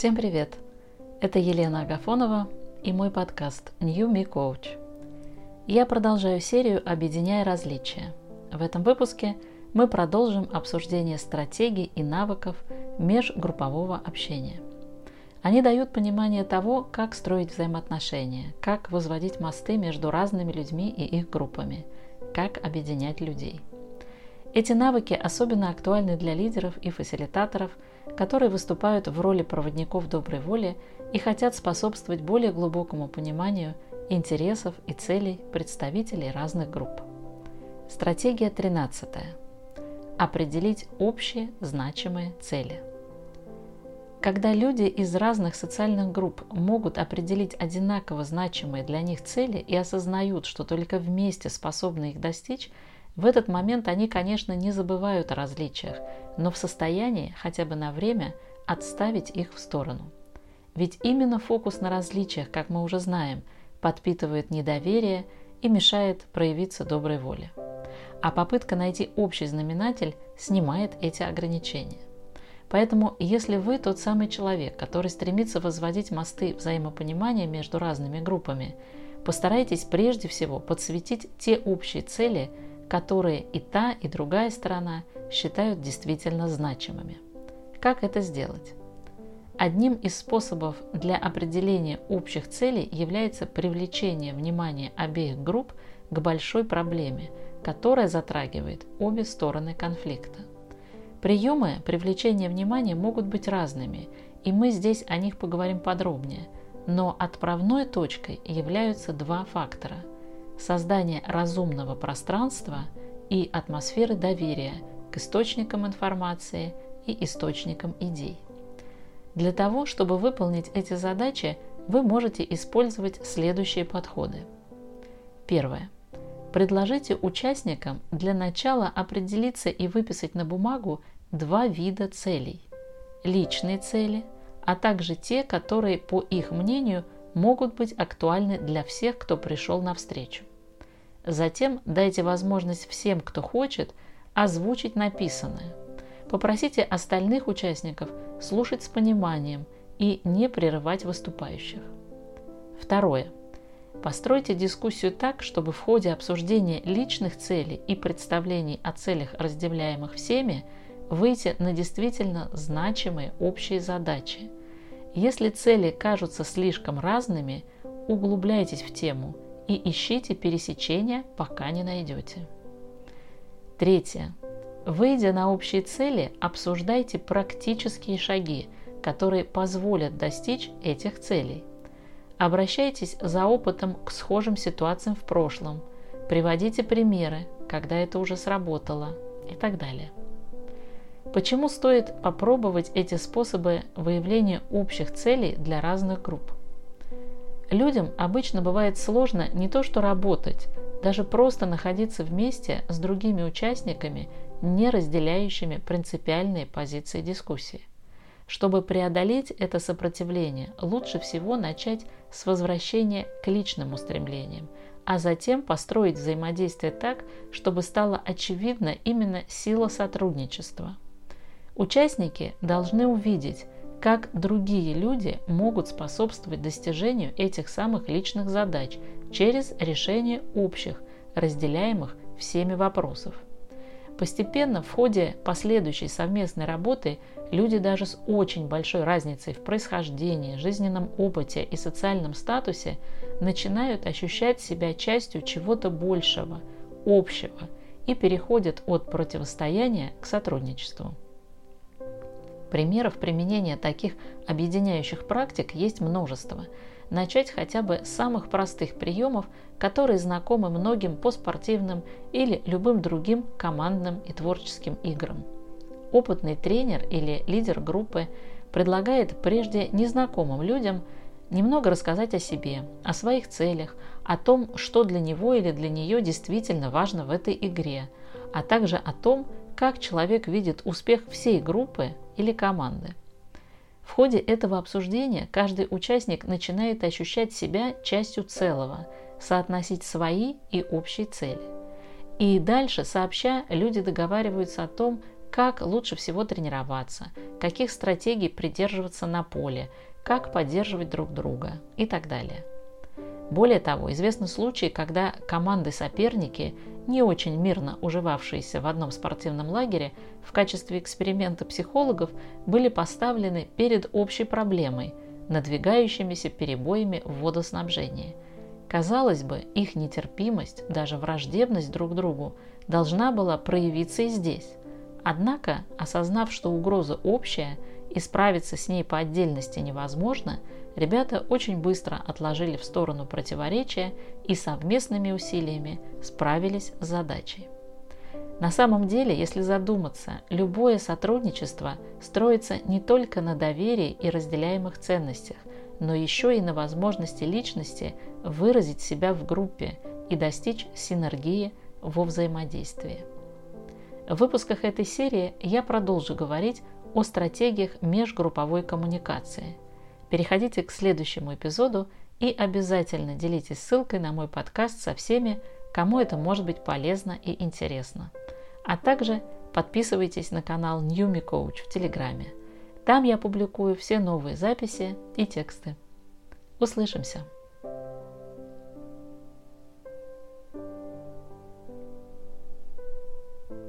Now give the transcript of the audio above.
Всем привет! Это Елена Агафонова и мой подкаст New Me Coach. Я продолжаю серию «Объединяя различия». В этом выпуске мы продолжим обсуждение стратегий и навыков межгруппового общения. Они дают понимание того, как строить взаимоотношения, как возводить мосты между разными людьми и их группами, как объединять людей. Эти навыки особенно актуальны для лидеров и фасилитаторов – которые выступают в роли проводников доброй воли и хотят способствовать более глубокому пониманию интересов и целей представителей разных групп. Стратегия 13. Определить общие значимые цели. Когда люди из разных социальных групп могут определить одинаково значимые для них цели и осознают, что только вместе способны их достичь, в этот момент они, конечно, не забывают о различиях, но в состоянии хотя бы на время отставить их в сторону. Ведь именно фокус на различиях, как мы уже знаем, подпитывает недоверие и мешает проявиться доброй воле. А попытка найти общий знаменатель снимает эти ограничения. Поэтому, если вы тот самый человек, который стремится возводить мосты взаимопонимания между разными группами, постарайтесь прежде всего подсветить те общие цели, которые и та, и другая сторона считают действительно значимыми. Как это сделать? Одним из способов для определения общих целей является привлечение внимания обеих групп к большой проблеме, которая затрагивает обе стороны конфликта. Приемы привлечения внимания могут быть разными, и мы здесь о них поговорим подробнее, но отправной точкой являются два фактора – создание разумного пространства и атмосферы доверия к источникам информации и источникам идей. Для того, чтобы выполнить эти задачи, вы можете использовать следующие подходы. Первое. Предложите участникам для начала определиться и выписать на бумагу два вида целей. Личные цели, а также те, которые, по их мнению, могут быть актуальны для всех, кто пришел на встречу. Затем дайте возможность всем, кто хочет, озвучить написанное. Попросите остальных участников слушать с пониманием и не прерывать выступающих. Второе. Постройте дискуссию так, чтобы в ходе обсуждения личных целей и представлений о целях, разделяемых всеми, выйти на действительно значимые общие задачи. Если цели кажутся слишком разными, углубляйтесь в тему – и ищите пересечения, пока не найдете. Третье. Выйдя на общие цели, обсуждайте практические шаги, которые позволят достичь этих целей. Обращайтесь за опытом к схожим ситуациям в прошлом, приводите примеры, когда это уже сработало и так далее. Почему стоит попробовать эти способы выявления общих целей для разных групп? Людям обычно бывает сложно не то что работать, даже просто находиться вместе с другими участниками, не разделяющими принципиальные позиции дискуссии. Чтобы преодолеть это сопротивление, лучше всего начать с возвращения к личным устремлениям, а затем построить взаимодействие так, чтобы стала очевидна именно сила сотрудничества. Участники должны увидеть, как другие люди могут способствовать достижению этих самых личных задач через решение общих, разделяемых всеми вопросов. Постепенно в ходе последующей совместной работы люди даже с очень большой разницей в происхождении, жизненном опыте и социальном статусе начинают ощущать себя частью чего-то большего, общего и переходят от противостояния к сотрудничеству. Примеров применения таких объединяющих практик есть множество. Начать хотя бы с самых простых приемов, которые знакомы многим по спортивным или любым другим командным и творческим играм. Опытный тренер или лидер группы предлагает прежде незнакомым людям немного рассказать о себе, о своих целях, о том, что для него или для нее действительно важно в этой игре, а также о том, как человек видит успех всей группы или команды. В ходе этого обсуждения каждый участник начинает ощущать себя частью целого, соотносить свои и общие цели. И дальше, сообща, люди договариваются о том, как лучше всего тренироваться, каких стратегий придерживаться на поле, как поддерживать друг друга и так далее. Более того, известны случаи, когда команды-соперники, не очень мирно уживавшиеся в одном спортивном лагере, в качестве эксперимента психологов были поставлены перед общей проблемой – надвигающимися перебоями в водоснабжении. Казалось бы, их нетерпимость, даже враждебность друг другу должна была проявиться и здесь. Однако, осознав, что угроза общая и справиться с ней по отдельности невозможно – ребята очень быстро отложили в сторону противоречия и совместными усилиями справились с задачей. На самом деле, если задуматься, любое сотрудничество строится не только на доверии и разделяемых ценностях, но еще и на возможности личности выразить себя в группе и достичь синергии во взаимодействии. В выпусках этой серии я продолжу говорить о стратегиях межгрупповой коммуникации – Переходите к следующему эпизоду и обязательно делитесь ссылкой на мой подкаст со всеми, кому это может быть полезно и интересно. А также подписывайтесь на канал New Me Coach в Телеграме. Там я публикую все новые записи и тексты. Услышимся!